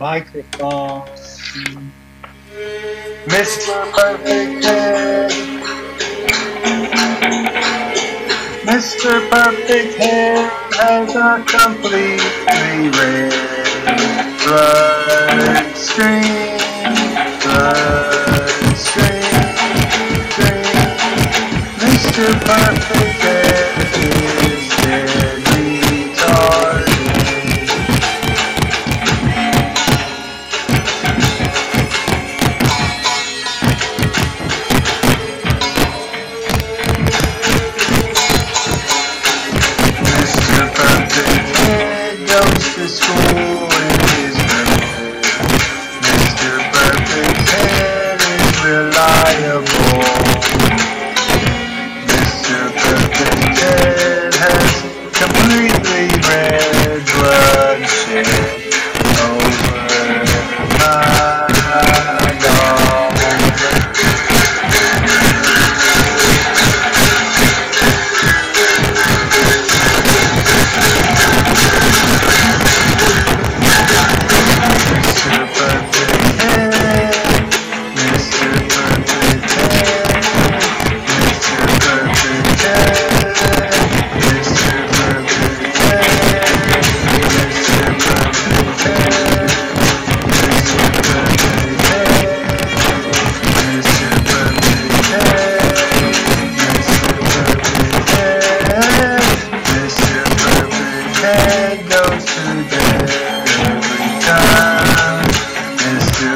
microphones. Mr. Perfect Head. Mr. Perfect Head has a completely red blood.